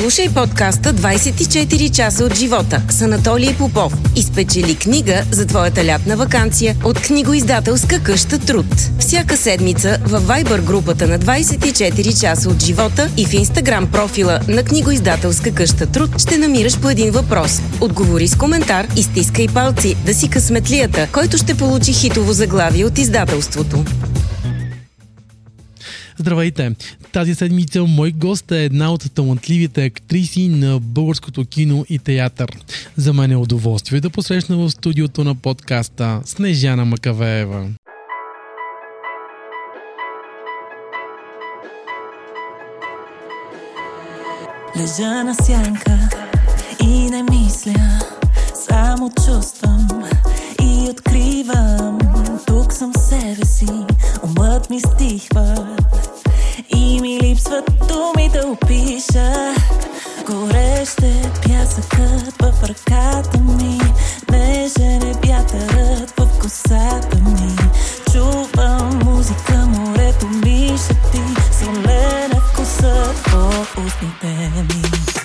Слушай подкаста 24 часа от живота с Анатолий Попов и спечели книга за твоята лятна вакансия от книгоиздателска къща Труд. Всяка седмица във Viber групата на 24 часа от живота и в Instagram профила на книгоиздателска къща Труд ще намираш по един въпрос. Отговори с коментар и стискай палци да си късметлията, който ще получи хитово заглавие от издателството. Здравейте! Тази седмица мой гост е една от талантливите актриси на българското кино и театър. За мен е удоволствие да посрещна в студиото на подкаста Снежана Макавеева. Лежа на сянка и не мисля, само чувствам и откривам. Тук съм себе си, умът ми стихва и ми липсват думи да опиша. Гореще пясъкът в ръката ми, нежен е вятърът в косата ми. Чувам музика, морето ми шепти, солен е вкусът в устните ми.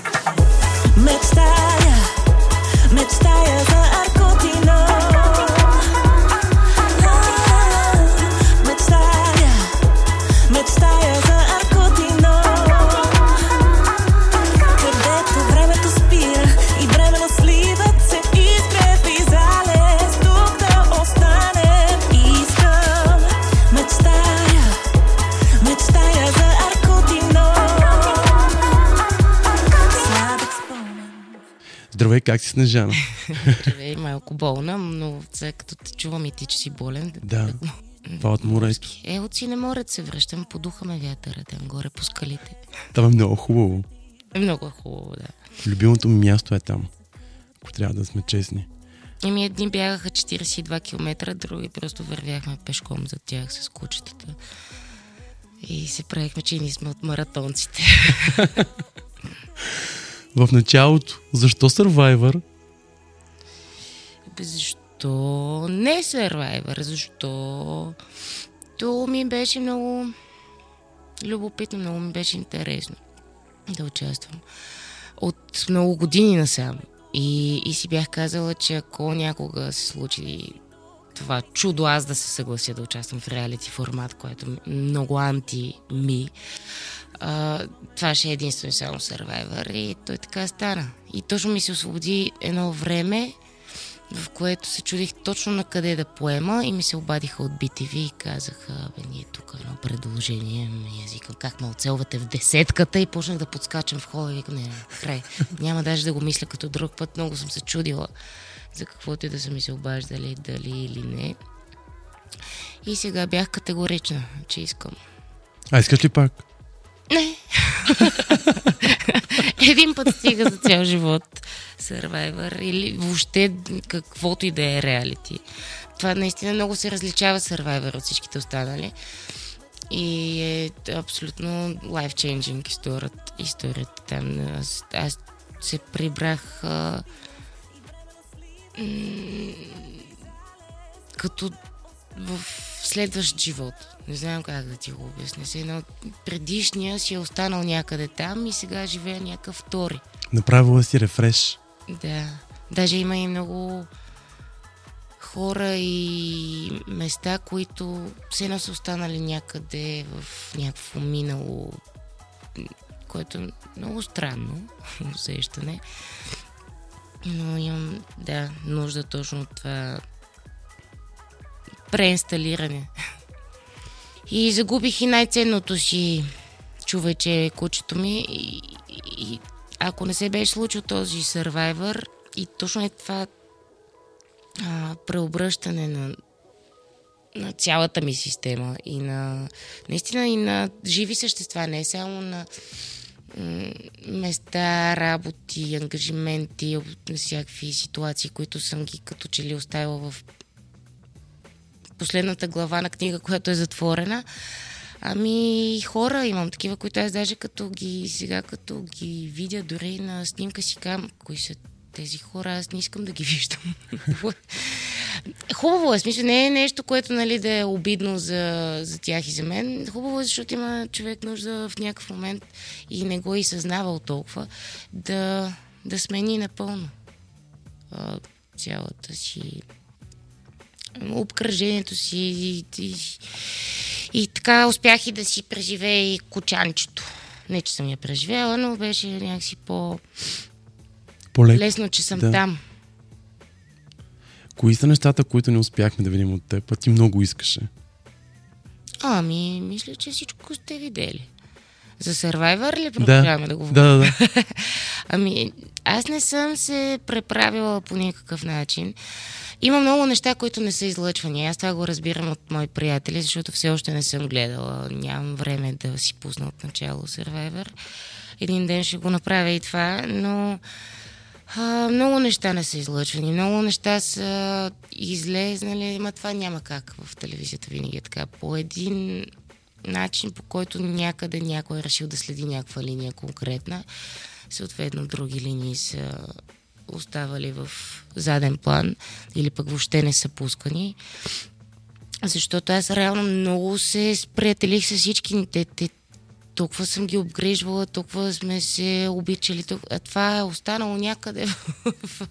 Здравей, как си Снежана? Здравей, малко болна, но сега като те чувам и ти, че си болен. Да, това от морето. Е, от Синеморец се връщам, подуха ме вятъра там горе по скалите. Това е много хубаво. Е, много е хубаво, да. Любимото ми място е там. Ако трябва да сме честни. Еми едни бягаха 42 км, други просто вървяхме пешком за тях с кучетата. И се правихме, че ние сме от маратонците. В началото, защо Survivor? Защо не Survivor? Защо? То ми беше много любопитно, много ми беше интересно да участвам. От много години насам. И, и си бях казала, че ако някога се случи това чудо аз да се съглася да участвам в реалити формат, което е много анти-ми, а, това ще е единствено само Survivor и той така стана. И точно ми се освободи едно време, в което се чудих точно на къде да поема и ми се обадиха от BTV и казаха, бе, ние тук едно предложение, и аз викам, как ме оцелвате в десетката и почнах да подскачам в хода и викам, не, не, край, няма даже да го мисля като друг път, много съм се чудила за каквото и да са ми се обаждали, дали или не. И сега бях категорична, че искам. А, искаш ли пак? Не. Един път стига за цял живот Survivor или въобще каквото и да е реалити. Това наистина много се различава Survivor от всичките останали. И е абсолютно life-changing историята, историята там. Аз, аз се прибрах а, м- като в следващ живот. Не знам как да ти го обясня. Се едно предишния си е останал някъде там и сега живея някакъв втори. Направила си рефреш. Да. Даже има и много хора и места, които все едно са останали някъде в някакво минало, което е много странно усещане. Но имам, да, нужда точно от това преинсталиране. И загубих и най-ценното си човече, кучето ми. И, и ако не се беше случил този Survivor, и точно е това а, преобръщане на, на цялата ми система и на наистина и на живи същества, не само на места, работи, ангажименти, всякакви ситуации, които съм ги като че ли оставила в последната глава на книга, която е затворена. Ами хора имам такива, които аз даже като ги сега, като ги видя дори на снимка си кам, кои са тези хора, аз не искам да ги виждам. Хубаво е, смисъл, не е нещо, което нали, да е обидно за, за тях и за мен. Хубаво е, защото има човек нужда в някакъв момент и не го е и съзнавал толкова, да, да смени напълно а, цялата си обкръжението си и, и, и така успях и да си преживея и кочанчето. Не, че съм я преживяла, но беше някакси по-лесно, По-леко. че съм Да. там. Кои са нещата, които не успяхме да видим от теб, а ти много искаше? Ами, мисля, че всичко сте видели. За Survivor ли продължаваме да, говорим? да, да, да. Ами, аз не съм се преправила по никакъв начин. Има много неща, които не са излъчвани. Аз това го разбирам от мои приятели, защото все още не съм гледала. Нямам време да си пусна от начало Survivor. Един ден ще го направя и това, но а, много неща не са излъчвани. Много неща са излезнали. Ма това няма как в телевизията винаги е така. По един начин, по който някъде някой е решил да следи някаква линия конкретна. Съответно, други линии са оставали в заден план или пък въобще не са пускани. Защото аз реално много се сприятелих с всички. Те, те, толкова съм ги обгрижвала, толкова сме се обичали. Толкова... А това е останало някъде в, в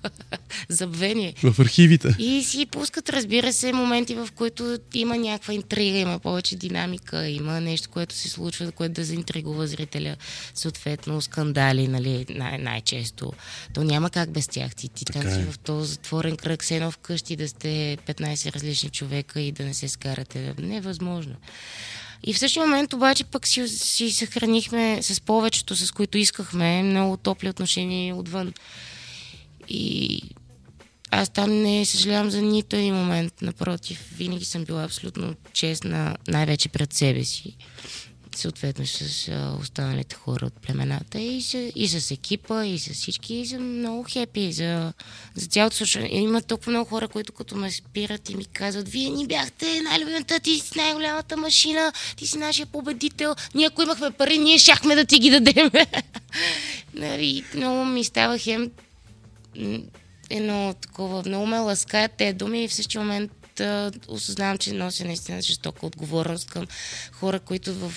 забвение. В архивите. И си пускат, разбира се, моменти, в които има някаква интрига, има повече динамика, има нещо, което се случва, което да заинтригува зрителя, съответно скандали, нали, най- най-често. То няма как без тях. Ти, ти там си е. в този затворен кръг, се едно вкъщи да сте 15 различни човека и да не се скарате. Невъзможно. И в същия момент обаче пък си, си съхранихме с повечето, с които искахме, много топли отношения отвън. И аз там не съжалявам за нито един момент. Напротив, винаги съм била абсолютно честна, най-вече пред себе си. Съответно с останалите хора от племената и с, и с екипа, и с всички. И съм много хепи за, за цялото слушане. Има толкова много хора, които като ме спират и ми казват, вие ни бяхте най-любимата, ти си най-голямата машина, ти си нашия победител. Ние ако имахме пари, ние щяхме да ти ги дадем. нали, много ми става хем едно такова, много ме ласкаят те думи и в същия момент а, осъзнавам, че нося наистина жестока отговорност към хора, които в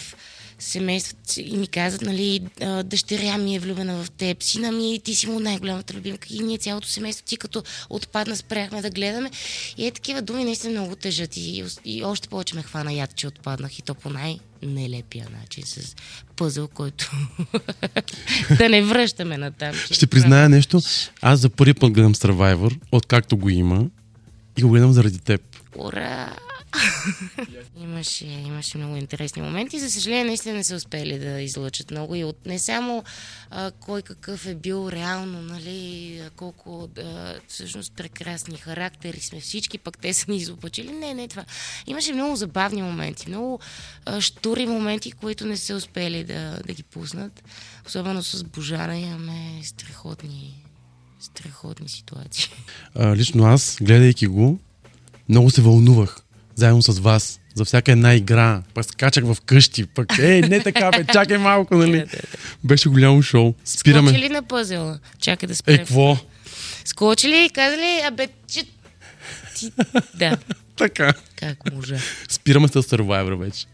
семейството и ми казват, нали, дъщеря ми е влюбена в теб, сина ми, ти си му най-голямата любимка и ние цялото семейство ти като отпадна спряхме да гледаме. И е такива думи наистина много тежат и, и още повече ме хвана яд, че отпаднах и то по най-нелепия начин с пъзъл, който да не връщаме на там. Ще призная нещо. Аз за първи път гледам Survivor, откакто го има. И го гледам заради теб. Ура! имаше, имаше много интересни моменти. За съжаление, наистина не са успели да излъчат много. И от не само а, кой какъв е бил реално, нали, колко а, всъщност прекрасни характери сме всички, пък те са ни изопачили. Не, не това. Имаше много забавни моменти, много а, штури моменти, които не са успели да, да ги пуснат. Особено с Божана имаме страхотни, страхотни ситуации. А, лично аз, гледайки го, много се вълнувах. Заедно с вас. За всяка една игра. Пък скачах в къщи. Пък, ей, не така, бе, чакай малко, нали? Беше голямо шоу. Спираме. Скочи ли на пъзела? Чакай да спрем. Е, какво? Скочи ли и каза ли, абе, че... Ти... Да, Така. как можа. Спираме с Survivor вече.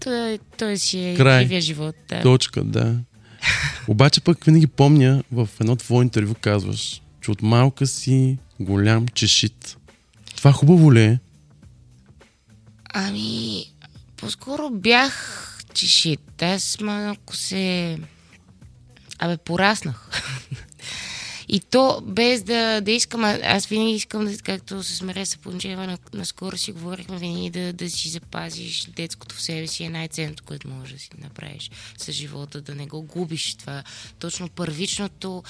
Той, той си е Край. живия живот. Да. Точка, да. Обаче пък винаги помня, в едно твое интервю казваш, че от малка си голям чешит. Това хубаво ли е? Ами, по-скоро бях чешит. Аз малко се... Абе, пораснах. И то без да, да искам, аз винаги искам, да, както с Мереса Пончева, на, наскоро си говорихме, винаги да, да си запазиш детското в себе си е най-ценното, което можеш да си направиш с живота, да не го губиш това. Точно първичното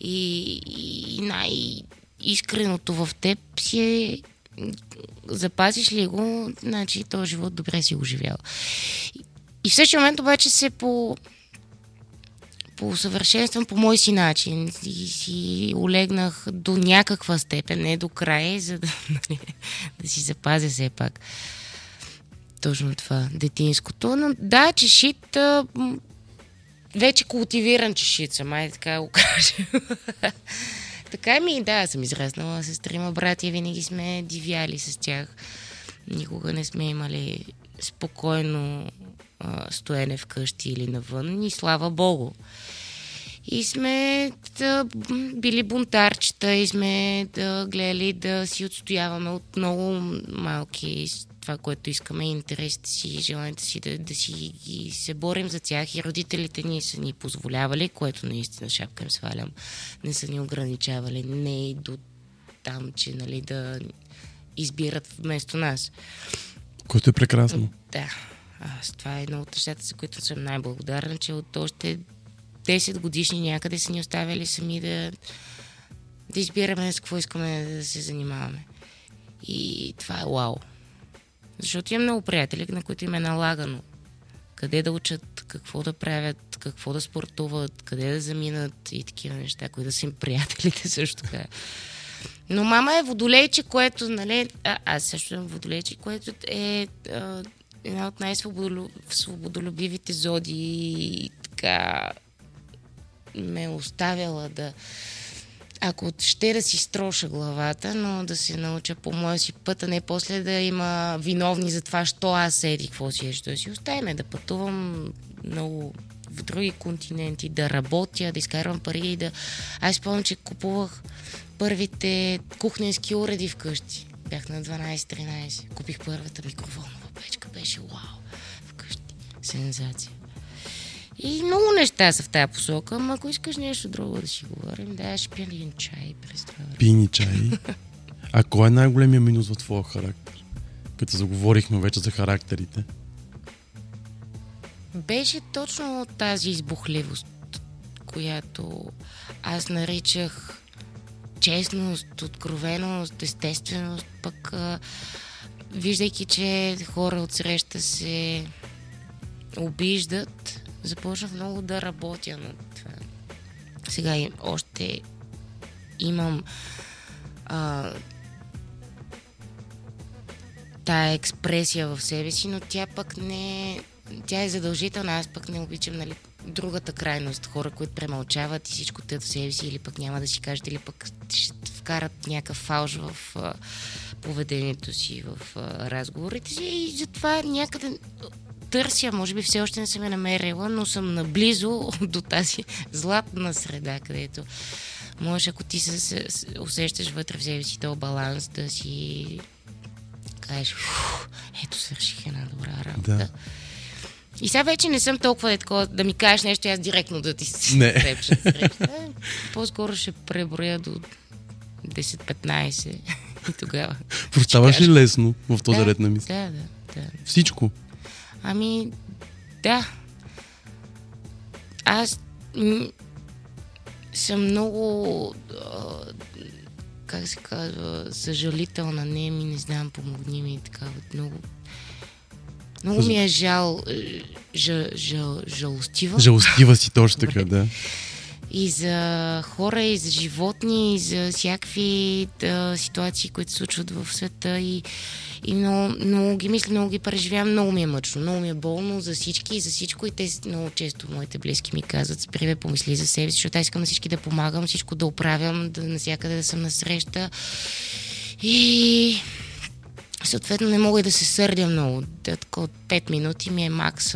и, и най-искреното в теб си е запазиш ли го, значи този живот добре си го живял. И, в същия момент обаче се по усъвършенствам по мой си начин и си олегнах до някаква степен, не до края, за да, нали, да си запазя все пак точно това, детинското. Но да, чешит, вече култивиран чешит съм, айде така го кажа. Така ми, да, съм израснала с трима братя, винаги сме дивяли с тях. Никога не сме имали спокойно а, стоене вкъщи или навън и слава Богу. И сме да, били бунтарчета и сме да гледали да си отстояваме от много малки това, което искаме, интересите си и желанието си да, да си ги се борим за тях. И родителите ни са ни позволявали, което наистина шапка им свалям. Не са ни ограничавали. Не и до там, че нали, да избират вместо нас. Което е прекрасно. Да. Аз това е едно от нещата, за които съм най-благодарна, че от още 10 годишни някъде са ни оставили сами да, да избираме с какво искаме да се занимаваме. И това е вау. Защото имам много приятели, на които им е налагано къде да учат, какво да правят, какво да спортуват, къде да заминат и такива неща, които да са им приятелите също така. Но мама е водолейче, което, нали, а, аз също съм водолейче, което е а, една от най-свободолюбивите зоди и така ме оставяла да ако ще да си строша главата, но да се науча по моя си път, а не после да има виновни за това, що аз седи, какво си е, що си оставиме, да пътувам много в други континенти, да работя, да изкарвам пари и да... Аз спомням, че купувах първите кухненски уреди вкъщи. Бях на 12-13. Купих първата микроволнова печка. Беше вау. Вкъщи. Сензация. И много неща са в тази посока, ама ако искаш нещо друго да си говорим, да, ще пия един чай през това време. Пини чай. А кой е най-големия минус в твоя характер? Като заговорихме вече за характерите. Беше точно тази избухливост, която аз наричах честност, откровеност, естественост, пък а, виждайки, че хора от среща се обиждат, започнах много да работя над това. Сега и още имам а, тая експресия в себе си, но тя пък не... Тя е задължителна, аз пък не обичам, нали, другата крайност. Хора, които премълчават и всичко тът в себе си, или пък няма да си кажат, или пък ще вкарат някакъв фалш в а, поведението си, в а, разговорите си. И затова някъде търся, може би все още не съм я намерила, но съм наблизо до тази златна среда, където можеш, ако ти се, се, се усещаш вътре в себе си този баланс, да си кажеш, «Фу, ето свърших една добра работа. Да. И сега вече не съм толкова да, такова, да ми кажеш нещо и аз директно да ти Не. среща. среща. По-скоро ще преброя до 10-15 и тогава. Проставаш ли лесно в този да, ред на мисли? Да, да, да. Всичко. Ами, да. Аз м- съм много, а, как се казва, съжалителна. Не ми, не знам, помогни ми и така. Много, много ми е жал, е, жа, жа, жалостива. Жалостива си точно така, да. И за хора, и за животни, и за всякакви да, ситуации, които се случват в света. И, и много, много ги мисля, много ги преживявам. Много ми е мъчно, много ми е болно за всички и за всичко. И те много често моите близки ми казват, спри бе, помисли за себе си, защото аз искам на всички да помагам, всичко да оправям, да навсякъде да съм насреща. И съответно не мога и да се сърдя много. Да, така от 5 минути ми е макс.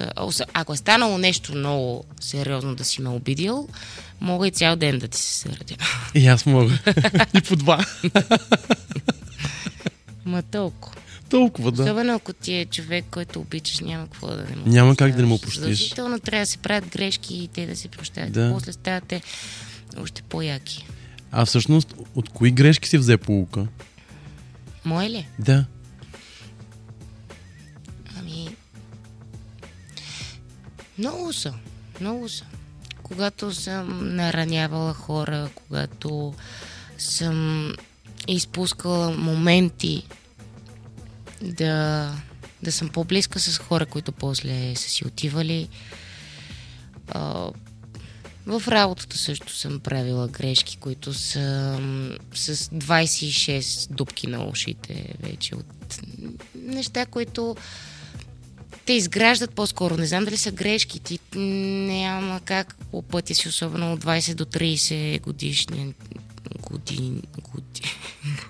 Ако е станало нещо много сериозно да си ме обидил, мога и цял ден да ти се сърдя. И аз мога. и по два. Ма толкова. Толкова, да. Особено ако ти е човек, който обичаш, няма какво да не му Няма как да не му простиш. Задължително трябва да се правят грешки и те да се прощават. Да. После ставате още по-яки. А всъщност, от кои грешки си взе полука? Мое ли? Да. Много са. Много са. Когато съм наранявала хора, когато съм изпускала моменти да, да съм по-близка с хора, които после са си отивали. В работата също съм правила грешки, които са с 26 дупки на ушите вече от неща, които те изграждат по-скоро. Не знам дали са грешки. Ти няма как по пътя си, особено от 20 до 30 годишни години. Годи...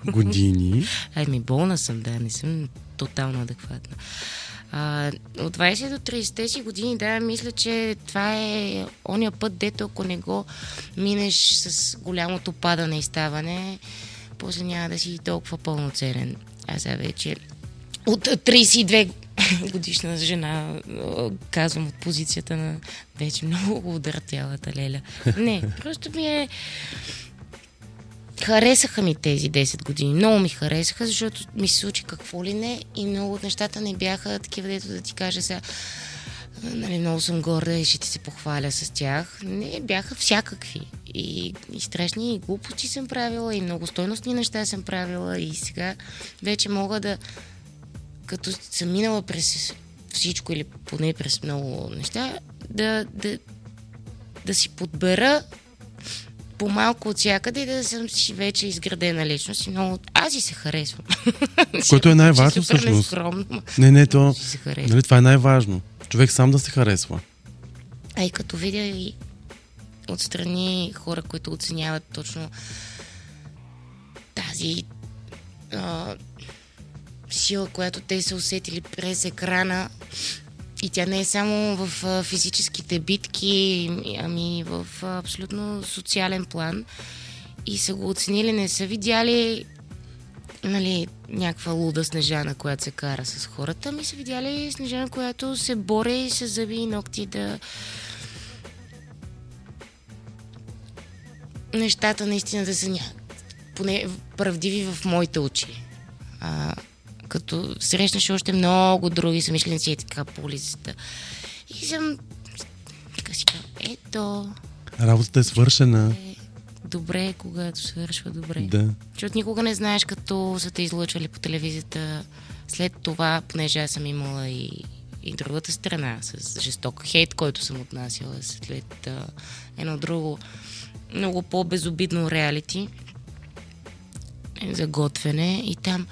Години. Ами болна съм, да, не съм тотално адекватна. А, от 20 до 30 си години, да, мисля, че това е ония път, дето ако не го минеш с голямото падане и ставане, после няма да си толкова пълноценен. Аз сега вече от 32 годишна жена, казвам от позицията на вече много удъртялата леля. Не, просто ми е... Харесаха ми тези 10 години. Много ми харесаха, защото ми се случи какво ли не и много от нещата не бяха такива, дето да ти кажа сега нали, много съм горда и ще ти се похваля с тях. Не, бяха всякакви. И, и страшни и глупости съм правила, и много стойностни неща съм правила и сега вече мога да, като съм минала през всичко или поне през много неща, да, да, да си подбера по-малко от всякъде и да съм си вече изградена личност. И много... Аз и се харесвам. Което е най-важно всъщност. нескромно, ма Не, не, то... Нали, това е най-важно. Човек сам да се харесва. А и като видя и отстрани хора, които оценяват точно тази а, сила, която те са усетили през екрана. И тя не е само в физическите битки, ами в абсолютно социален план. И са го оценили, не са видяли нали, някаква луда Снежана, която се кара с хората, ми са видяли Снежана, която се бори с зъби и ногти да нещата наистина да са ня... поне правдиви в моите очи. А, като срещнаш още много други самишленици е така по улицата. И съм така си ето, Работата е свършена. е, добре, е, когато свършва добре. Да. Защото никога не знаеш, като са те излъчвали по телевизията. След това, понеже аз съм имала и, и другата страна, с жесток хейт, който съм отнасяла след а, едно друго много по-безобидно реалити за готвене и там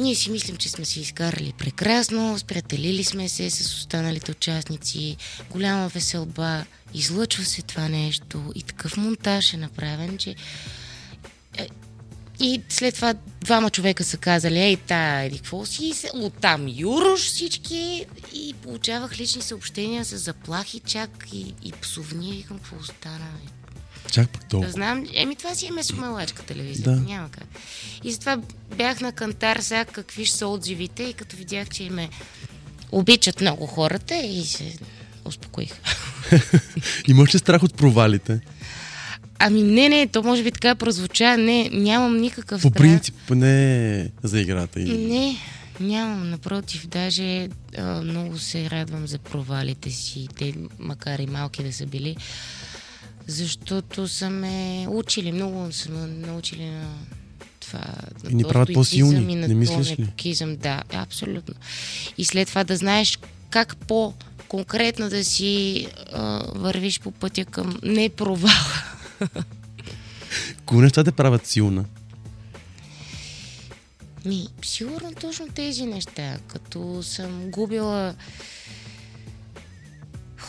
ние си мислим, че сме си изкарали прекрасно, сприятелили сме се с останалите участници, голяма веселба, излъчва се това нещо и такъв монтаж е направен, че е, и след това двама човека са казали, ей, та, еди, какво си, и се- оттам юруш всички и получавах лични съобщения с заплахи чак и, и псовни, викам, какво стана, бе? Чак пък толкова. знам, еми това си е месомалачка телевизия, Да. няма как. И затова бях на кантар сега какви ще са отзивите и като видях, че ме обичат много хората и се успокоих. Имаш ли страх от провалите? Ами не, не, то може би така прозвуча, не, нямам никакъв По страх. принцип, не за играта. И... Не, нямам, напротив, даже а, много се радвам за провалите си, те макар и малки да са били, защото са ме учили, много са ме научили на това. на И ни правят по-силни, и на не мислиш ли? непокизъм, Да, абсолютно. И след това да знаеш как по конкретно да си а, вървиш по пътя към не провал. Кои неща те правят силна? Ми, сигурно точно тези неща. Като съм губила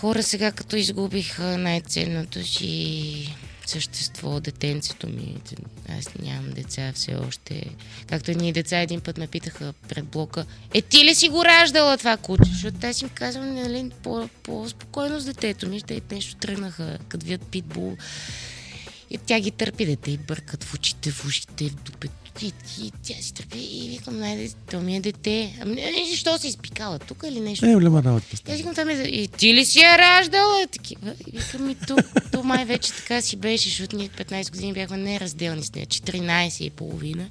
хора сега, като изгубих най-ценното си същество, детенцето ми. Аз нямам деца все още. Както едни деца един път ме питаха пред блока, е ти ли си го раждала това куче? Защото аз им казвам, нали, по- по-спокойно с детето ми. Те нещо тръгнаха, като вият питбул. И тя ги търпи, дете и бъркат в очите, в ушите, в дупето. И, и тя си търпи и викам, най то ми е дете. Ами, не, защо си изпикала тук или нещо? Е, голяма работа. Тя си викам, е... И ти ли си я раждала? Такива. И викам, ми то, то май вече така си беше, защото ние 15 години бяхме неразделни с нея, 14 и половина.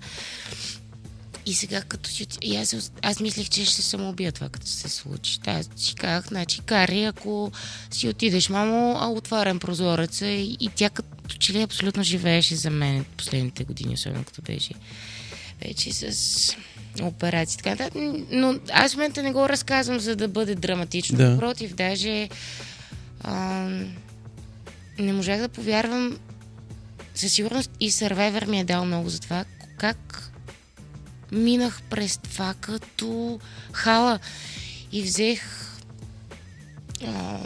И сега като си... И аз, аз мислех, че ще се самоубия това, като се случи. Та, аз си казах, значи, Кари, ако си отидеш, мамо, а отварям прозореца и, и тя като че ли абсолютно живееше за мен последните години, особено като беше вече с операции. Така, нататък. но аз в момента не го разказвам, за да бъде драматично. Да. Напротив, даже а, не можах да повярвам. Със сигурност и Survivor ми е дал много за това. Как минах през това като хала и взех а,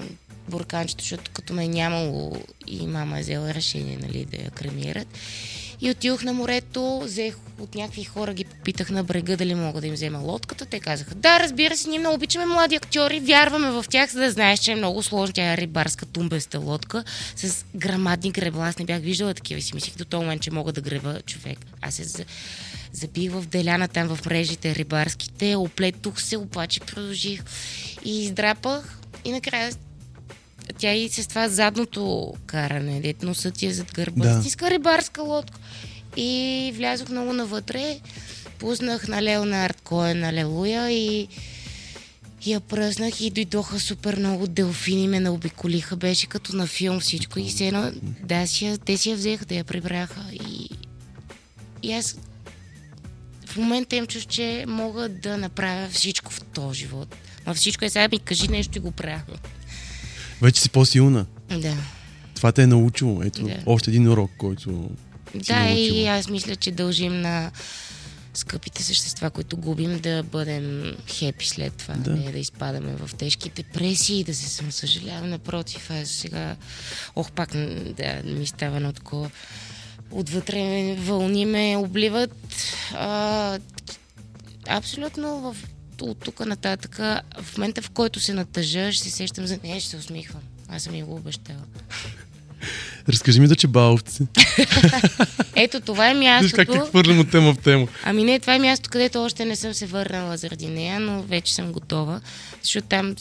бурканчето, защото като ме е нямало и мама е взела решение нали, да я кремират. И отидох на морето, взех от някакви хора, ги попитах на брега дали мога да им взема лодката. Те казаха, да, разбира се, ние много обичаме млади актьори, вярваме в тях, за да знаеш, че е много сложно. Тя е рибарска тумбеста лодка с грамадни гребла. Аз не бях виждала такива си мислих до този момент, че мога да греба човек. Аз се забих в деляна там в мрежите рибарските, оплетох се, обаче продължих и издрапах и накрая тя и с това задното каране, дето носът ти е зад гърба. Да. Стиска рибарска лодка. И влязох много навътре, пуснах на Леонард Коен, Алелуя и я пръснах и дойдоха супер много делфини, ме наобиколиха, беше като на филм всичко. И все едно, да, си те си я взеха да я прибраха. И, и аз в момента им чуш, че мога да направя всичко в този живот. Ма всичко е сега ми кажи нещо и го правя. Вече си по-силна. Да. Това те е научило. Ето, Да. още един урок, който Да, и научила. аз мисля, че дължим на скъпите същества, които губим, да бъдем хепи след това, Да. не да изпадаме в тежки депресии, да се самосъжаляваме. Напротив, аз сега, ох, пак да ми става едно такова. Отвътре вълни ме обливат. А, абсолютно в от тук нататък, в момента в който се натъжа, ще се сещам за нея, ще се усмихвам. Аз съм и го обещала. Разкажи ми за чебаловци. Ето, това е Виж мястото. как те хвърлям от тема в тема. Ами не, това е място, където още не съм се върнала заради нея, но вече съм готова, защото там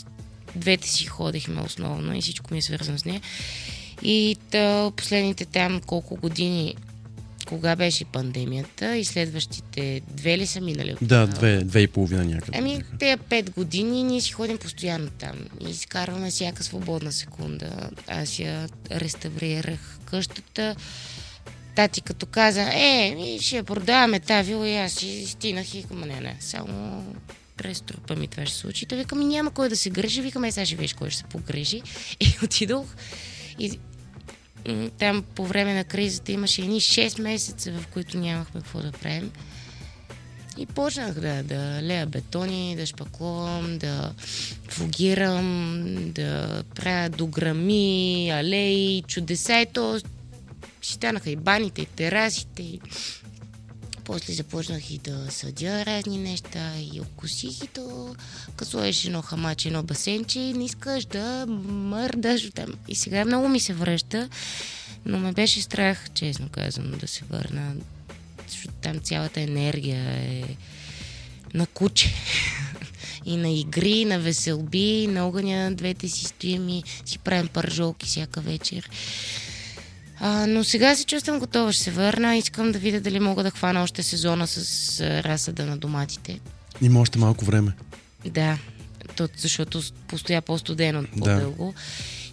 двете си ходихме основно и всичко ми е свързано с нея. И та, последните там колко години, кога беше пандемията и следващите две ли са минали? Да, две, две и половина някъде. Ами, те пет години ние си ходим постоянно там и изкарваме всяка свободна секунда. Аз я реставрирах къщата. Тати като каза, е, ще продаваме тази вила и аз си стинах и към не, не, само през трупа ми това ще се случи. Та викам, няма кой да се грижи, викам, е, сега ще видиш кой ще се погрижи. И отидох и там по време на кризата имаше едни 6 месеца, в които нямахме какво да правим. И почнах да, да лея бетони, да шпакловам, да фугирам, да правя дограми, алеи, чудеса и то станаха и баните, и терасите. И... После започнах и да съдя разни неща и окусих и то, като сложиш едно хамаче, едно басенче, не искаш да мърдаш там. И сега много ми се връща, но ме беше страх, честно казвам, да се върна, защото там цялата енергия е на куче. И на игри, и на веселби, и на огъня двете си стоим и си правим пържолки всяка вечер. А, но сега се чувствам готова, ще се върна. Искам да видя дали мога да хвана още сезона с а, разсъда на доматите. Има още малко време. Да, то, защото постоя по-студено Да. по-дълго.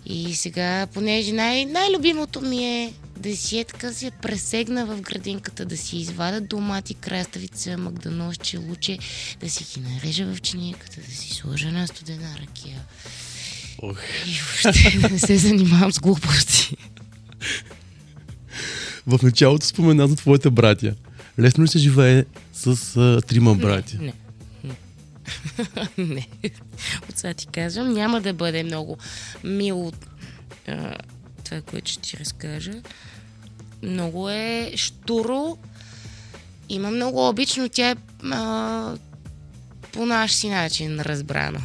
И сега, понеже най- най-любимото ми е да си е така я пресегна в градинката, да си извада домати, краставица, магданосче, луче, да си ги нарежа в чиниката, да си сложа на студена ракия. Ох. И въобще да не се занимавам с глупости. В началото спомена за твоите братя. Лесно ли се живее с а, трима братя? Не. Не. не. От сега ти казвам, няма да бъде много мило а, това, което ще ти разкажа. Много е штуро. Има много обично. Тя е а, по наш си начин разбрана.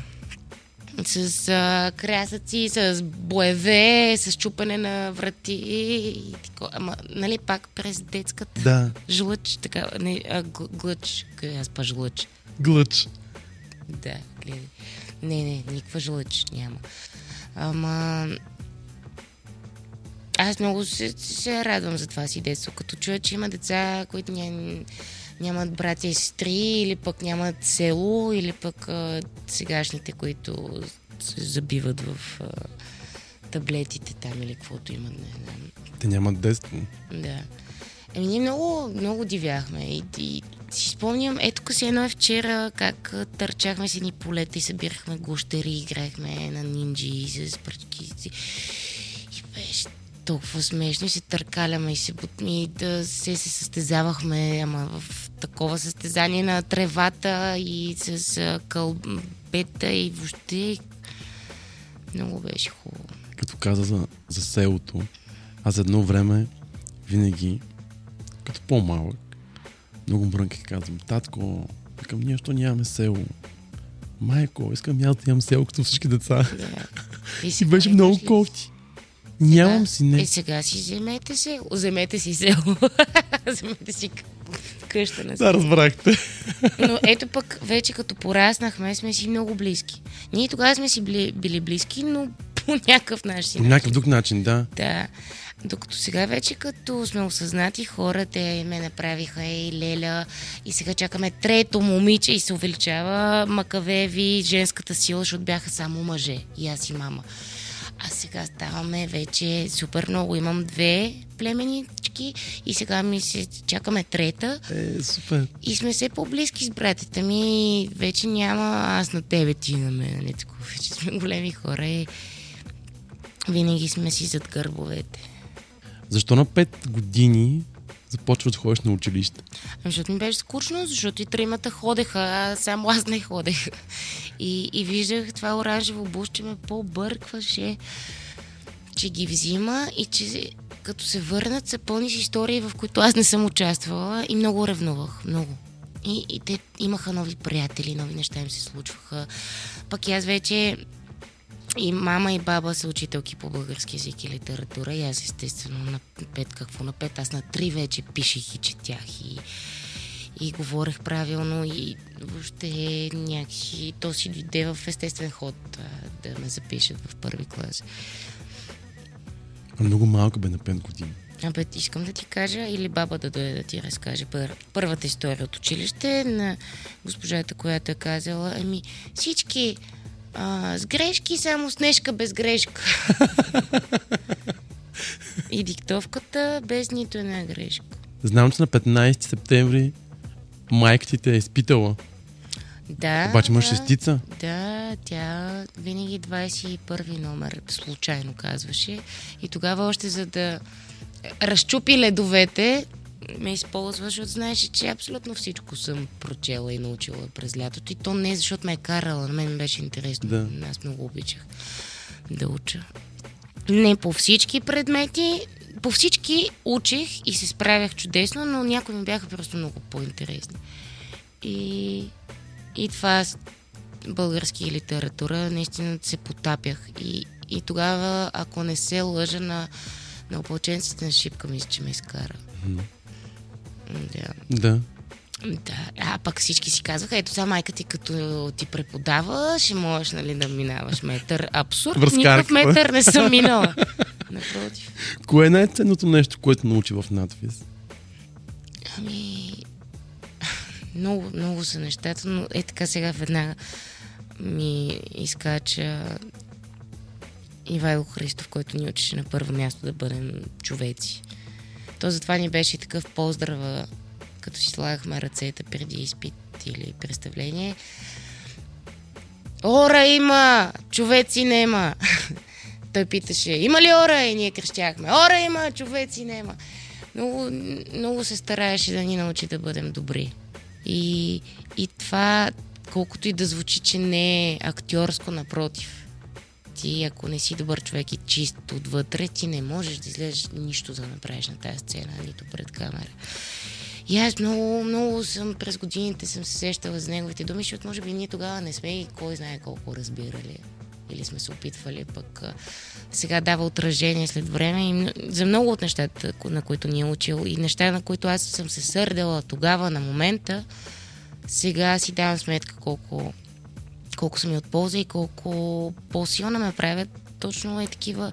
С а, крясъци, с боеве, с чупане на врати и тако. Ама, нали, пак през детската Да. жлъч, така, не, а, гл- глъч, аз па жлъч. Глъч. Да, гледай. Не, не, никаква жлъч няма. Ама... Аз много се, се радвам за това си детство. Като чуя, че има деца, които ня, нямат братя и сестри, или пък нямат село, или пък а, сегашните, които се забиват в а, таблетите там или каквото имат, не знам. Те нямат детство. Да. Еми, ние много, много дивяхме. И, и си спомням, ето си едно е вчера, как търчахме си ни полета и събирахме гущери, играехме на нинджи с пръчки. И беше толкова смешно и се търкаляме и се и да се, се състезавахме, ама в такова състезание на тревата и с кълбета и въобще много беше хубаво. Като каза за, за селото, аз едно време винаги, като по-малък, много мрънки казвам, татко, викам, ние що нямаме село? Майко, искам аз да имам село, като всички деца. Да. И беше много кофти. Нямам си, не. Е, сега си вземете село. Вземете си село. вземете си къща на Да, разбрахте. Но ето пък, вече като пораснахме, сме си много близки. Ние тогава сме си били, били близки, но по някакъв начин. По някакъв друг начин, да. Да. Докато сега вече като сме осъзнати хора, те ме направиха и Леля и сега чакаме трето момиче и се увеличава Макавеви, женската сила, защото бяха само мъже и аз и мама. А сега ставаме вече супер много. Имам две племенички и сега ми се чакаме трета. Е, супер. И сме все по-близки с братята ми. Вече няма аз на тебе, ти на мен. Нали, такова. Вече сме големи хора и винаги сме си зад гърбовете. Защо на 5 години започваш да ходиш на училище? Защото ми беше скучно, защото и тримата ходеха, а само аз не ходех. И, и виждах това оранжево бушче ме по-бъркваше, че ги взима и че като се върнат са пълни с истории, в които аз не съм участвала и много ревнувах. Много. И, и те имаха нови приятели, нови неща им се случваха. Пък и аз вече и мама и баба са учителки по български язик и литература и аз естествено на пет, какво на пет, аз на три вече пишех и четях и, и говорех правилно и въобще някакси то си дойде в естествен ход а, да ме запишат в първи клас. Много малка бе на 5 години. Абе, искам да ти кажа или баба да дойде да ти разкаже пър... първата история от училище на госпожата, която е казала, ами всички а, с грешки, само снежка без грешка. И диктовката без нито една грешка. Знам, че на 15 септември майка ти те е изпитала. Да. Обаче имаш да, шестица. Да, тя винаги 21 номер случайно казваше. И тогава още за да разчупи ледовете, ме използва, защото знаеше, че абсолютно всичко съм прочела и научила през лятото. И то не защото ме е карала, на мен беше интересно. Да. Аз много обичах да уча. Не по всички предмети, по всички учих и се справях чудесно, но някои ми бяха просто много по-интересни. И, и това с български литература наистина се потапях. И, и тогава, ако не се лъжа на, на опълченците на шипка, мисля, че ме изкара. Да. Да. Да, а пък всички си казваха, ето сега майка ти като ти преподава, ще можеш нали, да минаваш метър. Абсурд, Връзкарка. никакъв метър не съм минала. Напротив. Кое е най-ценното нещо, което научи в надвис? Ами, много, много са нещата, но е така сега веднага ми изкача Ивайло Христов, който ни учеше на първо място да бъдем човеци. То затова ни беше и такъв поздрава, като си слагахме ръцете преди изпит или представление. Ора има, човеци нема. Той питаше, има ли ора? И ние крещяхме, ора има, човеци нема. Много, много се стараеше да ни научи да бъдем добри. И, и това, колкото и да звучи, че не е актьорско, напротив. Ти, ако не си добър човек и чист отвътре, ти не можеш да излезеш нищо да направиш на тази сцена, нито пред камера. И аз много, много съм през годините съм се сещала за неговите думи, защото може би ние тогава не сме и кой знае колко разбирали. Или сме се опитвали, пък сега дава отражение след време и за много от нещата, на които ни е учил и неща, на които аз съм се сърдела тогава на момента, сега си давам сметка колко, колко са ми от полза и колко по-силна ме правят точно е такива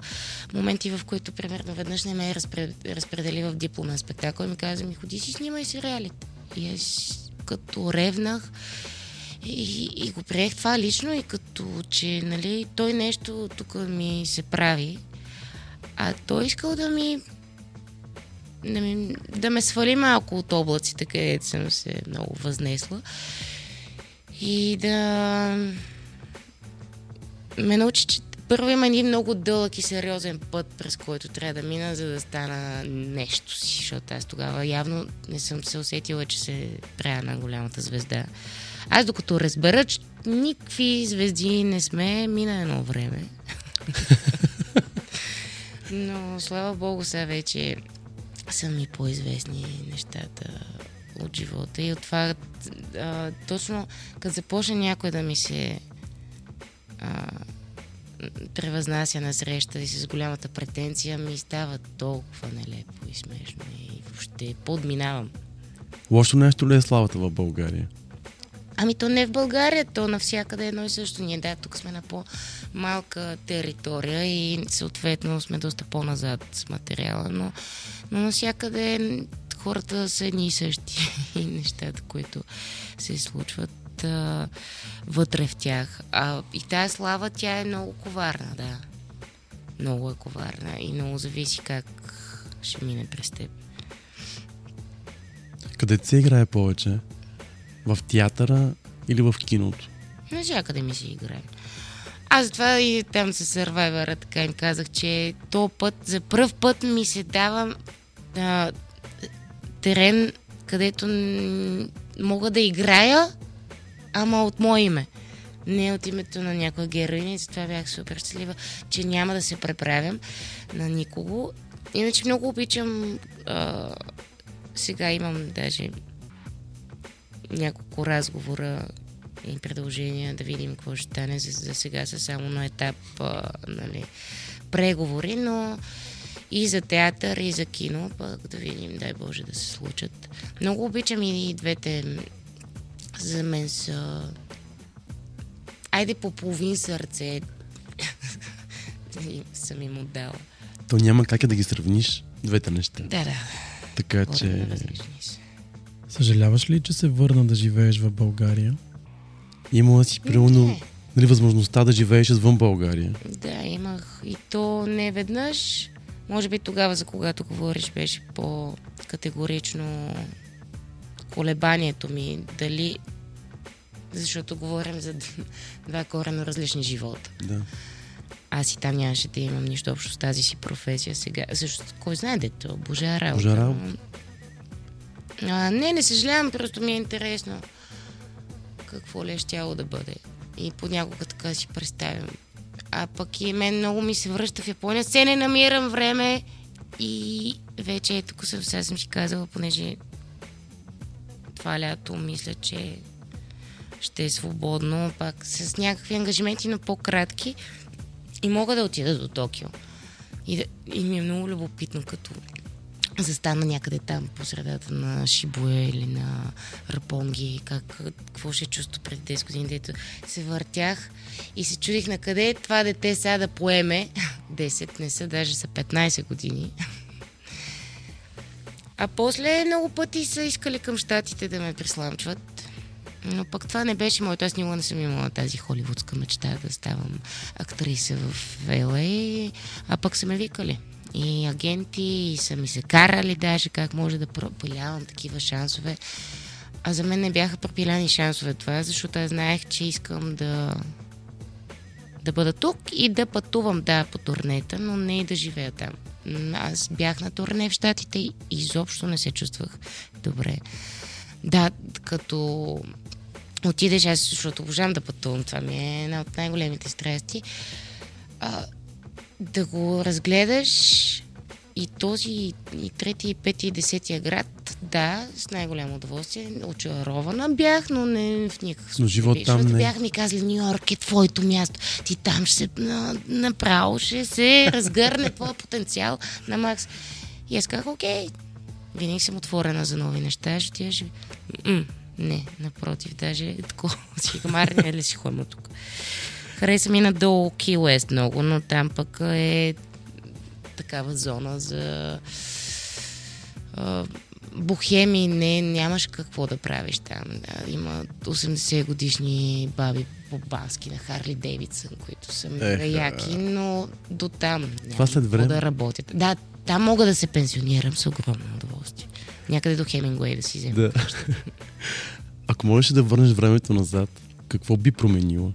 моменти, в които примерно веднъж не ме е разпред, разпредели в дипломен спектакъл и ми каза, ми ходи си снимай сериалите. И аз като ревнах и, и го приех това лично и като, че нали, той нещо тук ми се прави, а той искал да ми да, ми, да ме свали малко от облаците, където съм се много възнесла и да ме научи, че първо има един много дълъг и сериозен път, през който трябва да мина, за да стана нещо си, защото аз тогава явно не съм се усетила, че се правя на голямата звезда. Аз докато разбера, че никакви звезди не сме, мина едно време. Но слава богу, сега вече са ми по-известни нещата от живота. И от това, а, точно като започне някой да ми се а, превъзнася на среща и с голямата претенция, ми става толкова нелепо и смешно. И въобще подминавам. Лошо нещо ли е славата в България? Ами то не в България, то навсякъде едно и също. Ние да, тук сме на по-малка територия и съответно сме доста по-назад с материала, но, но навсякъде хората са едни и същи и нещата, които се случват а, вътре в тях. А, и тая слава, тя е много коварна, да. Много е коварна и много зависи как ще мине през теб. Къде се играе повече? В театъра или в киното? Навсякъде ми се играе. Аз затова и там с Survivor така им казах, че то път, за първ път ми се дава а, терен, където мога да играя, ама от мое име. Не от името на някоя героиня и затова бях супер щастлива, че няма да се преправям на никого. Иначе много обичам а, сега имам даже няколко разговора и продължения да видим какво ще стане. За, за сега са само на етап а, нали, преговори, но и за театър, и за кино, пък да видим, дай Боже да се случат. Много обичам и двете. За мен са... Айде по половин сърце. И съм им отдала. То няма как да ги сравниш двете неща. Да, да. Така Коренно че са. Съжаляваш ли, че се върна да живееш в България? имала си примерно нали, възможността да живееш извън България. Да, имах. И то не веднъж. Може би тогава, за когато говориш, беше по-категорично колебанието ми. Дали... Защото говорим за два корено различни живота. Да. Аз и там нямаше да имам нищо общо с тази си професия сега. Защото кой знае дето? Божа работа. Божа работа. А, не, не съжалявам, просто ми е интересно какво ли е щяло да бъде. И понякога така си представям. А пък и мен много ми се връща в Япония. Се не намирам време и вече тук съм, сега съм си казала, понеже това лято мисля, че ще е свободно, пак с някакви ангажименти, но по-кратки и мога да отида до Токио. И, да, и ми е много любопитно, като застана някъде там по средата на Шибуя или на Рапонги, как, какво ще е чувство преди 10 години, дето се въртях и се чудих на къде това дете сега да поеме. 10 не са, даже са 15 години. А после много пъти са искали към щатите да ме присламчват. Но пък това не беше моето. Аз никога не съм имала тази холивудска мечта да ставам актриса в LA, а пък са ме викали. И агенти, и са ми се карали даже как може да пропилявам такива шансове. А за мен не бяха пропиляни шансове това, защото аз знаех, че искам да да бъда тук и да пътувам, да, по турнета, но не и да живея там. Аз бях на турне в Штатите и изобщо не се чувствах добре. Да, като отидеш, аз защото обожавам да пътувам, това ми е една от най-големите страсти, а, да го разгледаш и този, и трети, и пети, и десетия град, да, с най-голямо удоволствие. Очарована бях, но не в никакъв случай. живот там защото не- бяха ми казали, Нью Йорк е твоето място. Ти там ще на, направо ще се разгърне твоя потенциал на макс. И аз казах, окей, винаги съм отворена за нови неща, ще тя ще... М, не, напротив, даже такова си гамарния ли си ходим тук. Хареса ми надолу Ки Уест много, но там пък е такава зона за а, бухеми, не, нямаш какво да правиш там. Да. Има 80 годишни баби по бански на Харли Дейвидсън, които са мега яки, но до там Това след време. да работят. Да, там мога да се пенсионирам с огромно удоволствие. Някъде до Хемингуей да си взема. Да. Ако можеш да върнеш времето назад, какво би променила?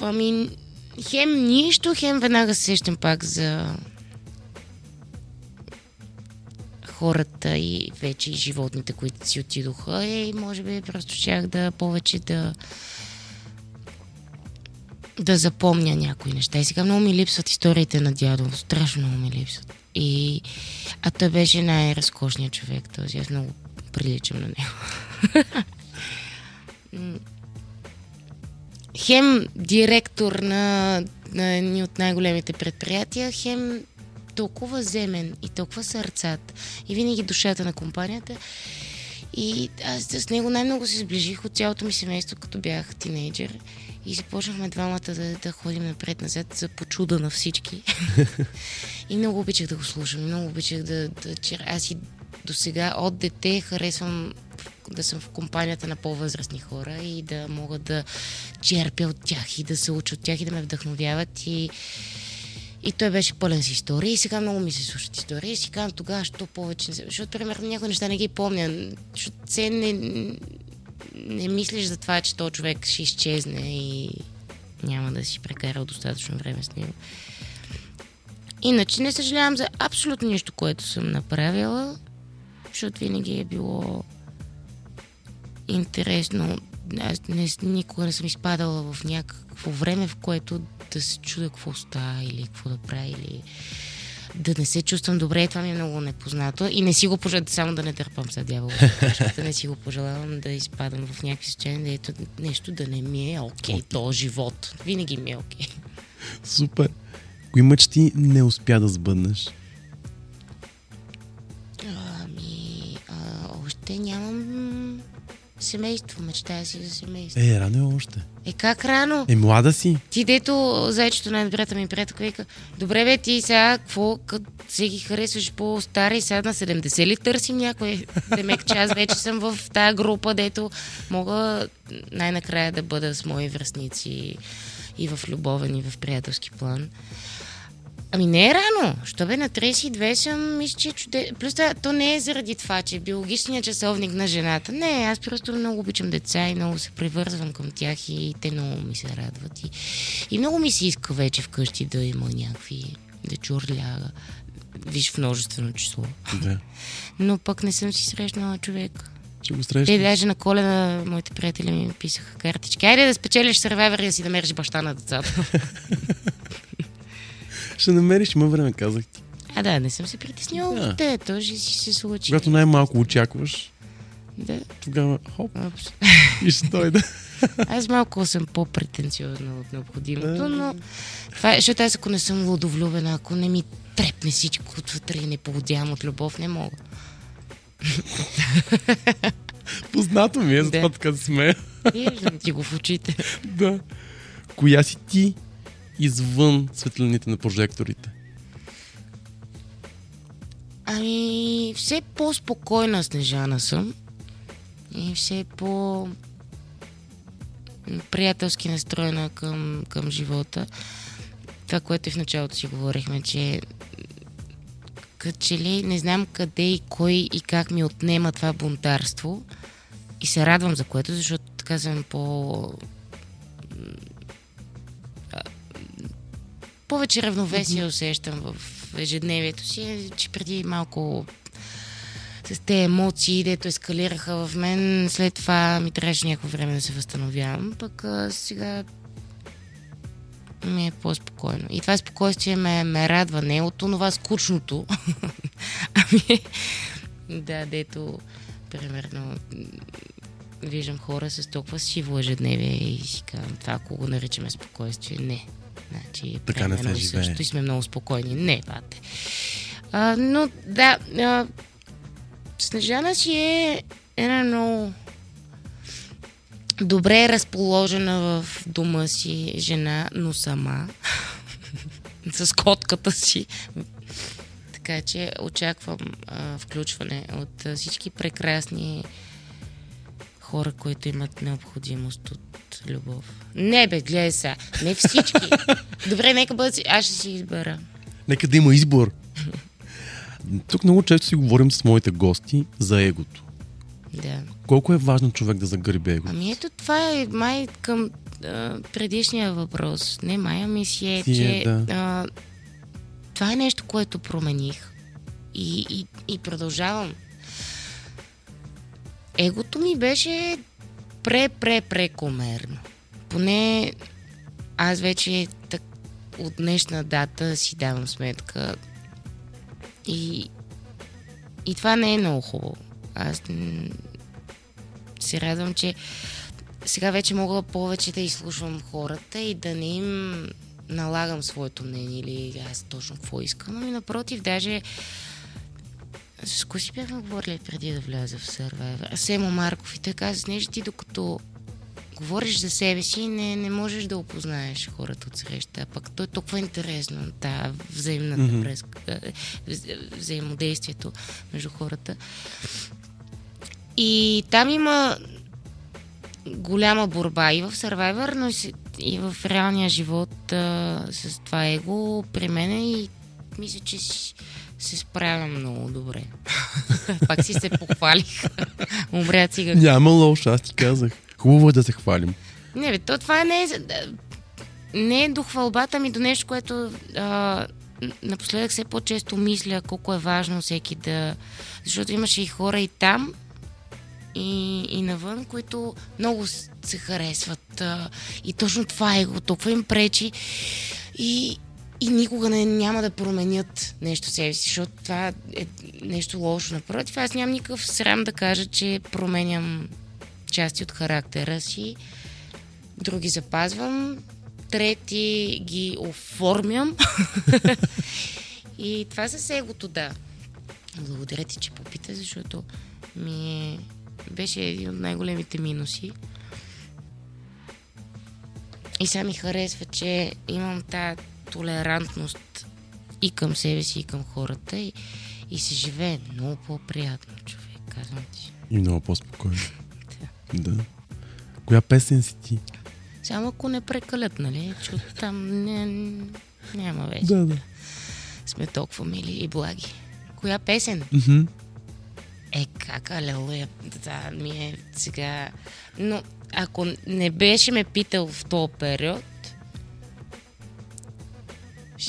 Ами, хем нищо, хем веднага се сещам пак за хората и вече и животните, които си отидоха. И може би просто щях да повече да да запомня някои неща. И сега много ми липсват историите на дядо. Страшно много ми липсват. И... А той беше най-разкошният човек този. Аз много приличам на него. Хем директор на, на едни от най-големите предприятия, хем толкова земен и толкова сърцат и винаги душата на компанията. И аз с него най-много се сближих от цялото ми семейство, като бях тинейджър. И започнахме двамата да, да ходим напред-назад за почуда на всички. и много обичах да го слушам. Много обичах да, да чер... Аз и до сега от дете харесвам да съм в компанията на по-възрастни хора и да мога да черпя от тях и да се уча от тях и да ме вдъхновяват. И, и той беше пълен с истории. И сега много ми се слушат истории. И си казвам тогава, що повече. Защото, примерно, някои неща не ги помня. Защото се не, не мислиш за това, че този човек ще изчезне и няма да си прекарал достатъчно време с него. Иначе не съжалявам за абсолютно нищо, което съм направила, защото винаги е било интересно. Аз не, никога не съм изпадала в някакво време, в което да се чуда какво става или какво да правя, или да не се чувствам добре. Това ми е много непознато. И не си го пожелавам, само да не търпам за дявола. да не си го пожелавам да изпадам в някакви състояния, ето нещо да не ми е окей, okay, то живот. Винаги ми е окей. Супер. Кои мечти не успя да сбъднеш? Ами, а, още нямам семейство. Мечтая си за семейство. Е, рано е още. Е, как рано? Е, млада си. Ти дето, зайчето най-добрата ми приятелка вика, добре бе, ти сега, какво, като се ги харесваш по-стари, сега на 70 ли търсим някой? Демек, че аз вече съм в тая група, дето мога най-накрая да бъда с мои връзници и в любовен, и в приятелски план. Ами не е рано. Що бе на 32 съм, мисля, че чуде... Плюс това, то не е заради това, че е биологичният часовник на жената. Не, аз просто много обичам деца и много се привързвам към тях и те много ми се радват. И, и много ми се иска вече вкъщи да има някакви, да чурля, виж в множествено число. Да. Но пък не съм си срещнала човек. Ще го Те срещнеш. даже на колена моите приятели ми писаха картички. Айде да спечелиш Survivor и да си намериш баща на децата. Ще намериш, има време, казах ти. А да, не съм се притеснила Да. от те. То ще си се случи. Когато най-малко очакваш, Да. тогава хоп, Опс. и ще дойде. Аз малко съм по-претенциозна от необходимото, Да. но това е, защото аз ако не съм лудовлюбена, ако не ми трепне всичко отвътре и не поводявам от любов, не мога. Познато ми е, Да. затова така се смея. Виждам ти го в очите. да. Коя си ти извън светлините на прожекторите? Ами, все по-спокойна Снежана съм. И все по приятелски настроена към, към живота. Това, което и в началото си говорихме, че че ли не знам къде и кой и как ми отнема това бунтарство. И се радвам за което, защото така съм по... Повече равновесие усещам в ежедневието си, че преди малко с тези емоции, дето ескалираха в мен, след това ми трябваше някакво време да се възстановявам, пък а, сега ми е по-спокойно. И това спокойствие ме, ме радва, не от това скучното, ами да, дето примерно виждам хора с толкова сиво ежедневие и си казвам, това ако го наричаме спокойствие, не. Значи, Така не се живее. също и сме много спокойни. Не, бате. А, но да, а, Снежана си е една много добре разположена в дома си жена, но сама. с котката си. Така че очаквам а, включване от а, всички прекрасни хора, които имат необходимост от любов. Не бе, гледай сега. Не всички. Добре, нека бъдат... Аз ще си избера. Нека да има избор. Тук много често си говорим с моите гости за егото. Да. Колко е важно човек да загърби егото? Ами ето това е май към а, предишния въпрос. Не май, ами си е, Си е, че да. а, това е нещо, което промених. И, и, и продължавам. Егото ми беше пре-пре-прекомерно. Поне аз вече так, от днешна дата си давам сметка и, и това не е много хубаво. Аз се радвам, че сега вече мога повече да изслушвам хората и да не им налагам своето мнение или аз точно какво искам. Ами напротив, даже с кой си бяхме говорили преди да вляза в Survivor? Семо Марков и той каза, знаеш ти докато говориш за себе си, не, не можеш да опознаеш хората от среща. А пък то е толкова интересно, та взаимната mm-hmm. връзка, вза- взаимодействието между хората. И там има голяма борба и в Survivor, но и, в реалния живот а, с това его при мен и мисля, че се справям много добре. Пак си се похвалих. Умря цигък. Няма лошо, аз ти казах. Хубаво е да се хвалим. Не, бе, то това не е... Не е до хвалбата ми, до нещо, което а, напоследък все по-често мисля колко е важно всеки да... Защото имаше и хора и там, и, и навън, които много се харесват. А, и точно това е го, толкова им пречи. И, и никога не, няма да променят нещо себе си, защото това е нещо лошо. Напротив, аз нямам никакъв срам да кажа, че променям части от характера си, други запазвам, трети ги оформям. и това с егото, да. Благодаря ти, че попита, защото ми е... беше един от най-големите минуси. И сега ми харесва, че имам тази толерантност и към себе си, и към хората. И, и се живее много по-приятно, човек, казвам ти. И много по-спокойно. Да. Коя песен си ти? Само ако не прекалят, нали? Защото там не, няма вече. Да, да. Сме толкова мили и благи. Коя песен? Мгм. Е, как, алелуя, да, ми е сега... Но ако не беше ме питал в този период,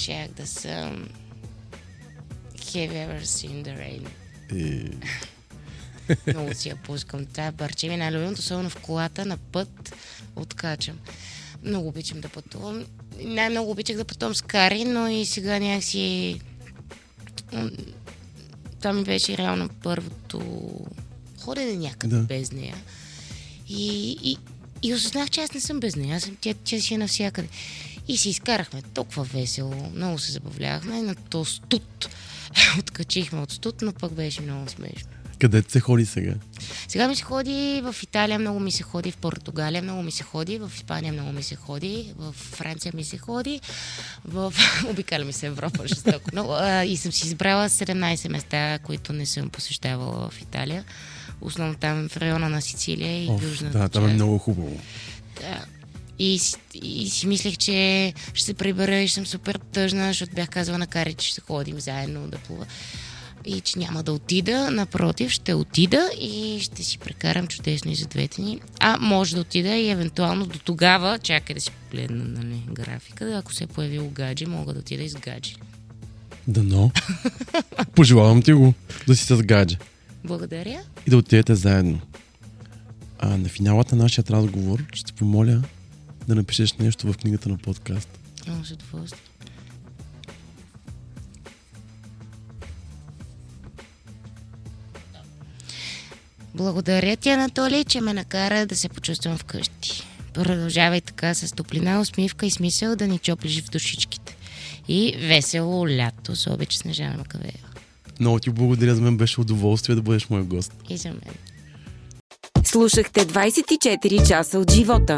щях да съм... Have you ever seen the rain? Е, Много си я пускам. Това парче ми е най-любимото, особено в колата, на път откачам. Много обичам да пътувам. Най-много обичах да пътувам с Кари, но и сега някакси... Това ми беше реално първото ходене някъде да. без нея. И, и, и осъзнах, че аз не съм без нея. Аз съм, тя, тя си е навсякъде. И си изкарахме толкова весело, много се забавлявахме. На то студ. Откачихме от студ, но пък беше много смешно. къде се ходи сега? Сега ми се ходи в Италия, много ми се ходи в Португалия, много ми се ходи, в Испания много ми се ходи, в Франция ми се ходи, в... обикаля ми се Европа жестоко. Но, а, и съм си избрала 17 места, които не съм посещавала в Италия. Основно там в района на Сицилия и Оф, Южната да, там е много хубаво. Да. И, и си мислех, че ще се прибера и съм супер тъжна, защото бях казала на Кари, че ще ходим заедно да плува. И че няма да отида, напротив, ще отида и ще си прекарам чудесно и за двете ни. А може да отида и евентуално до тогава, чакай да си погледна нали, графика, ако се е появил гадже, мога да отида и с гадже. Дано. Пожелавам ти го да си с гадже. Благодаря. И да отидете заедно. А на финалата на нашия разговор ще помоля да напишеш нещо в книгата на подкаст. Много с удоволствие. Благодаря ти, Анатолий, че ме накара да се почувствам вкъщи. Продължавай така с топлина, усмивка и смисъл да ни чоплиш в душичките. И весело лято с обич Снежана Макавеева. Много ти благодаря, за мен беше удоволствие да бъдеш мой гост. И за мен. Слушахте 24 часа от живота.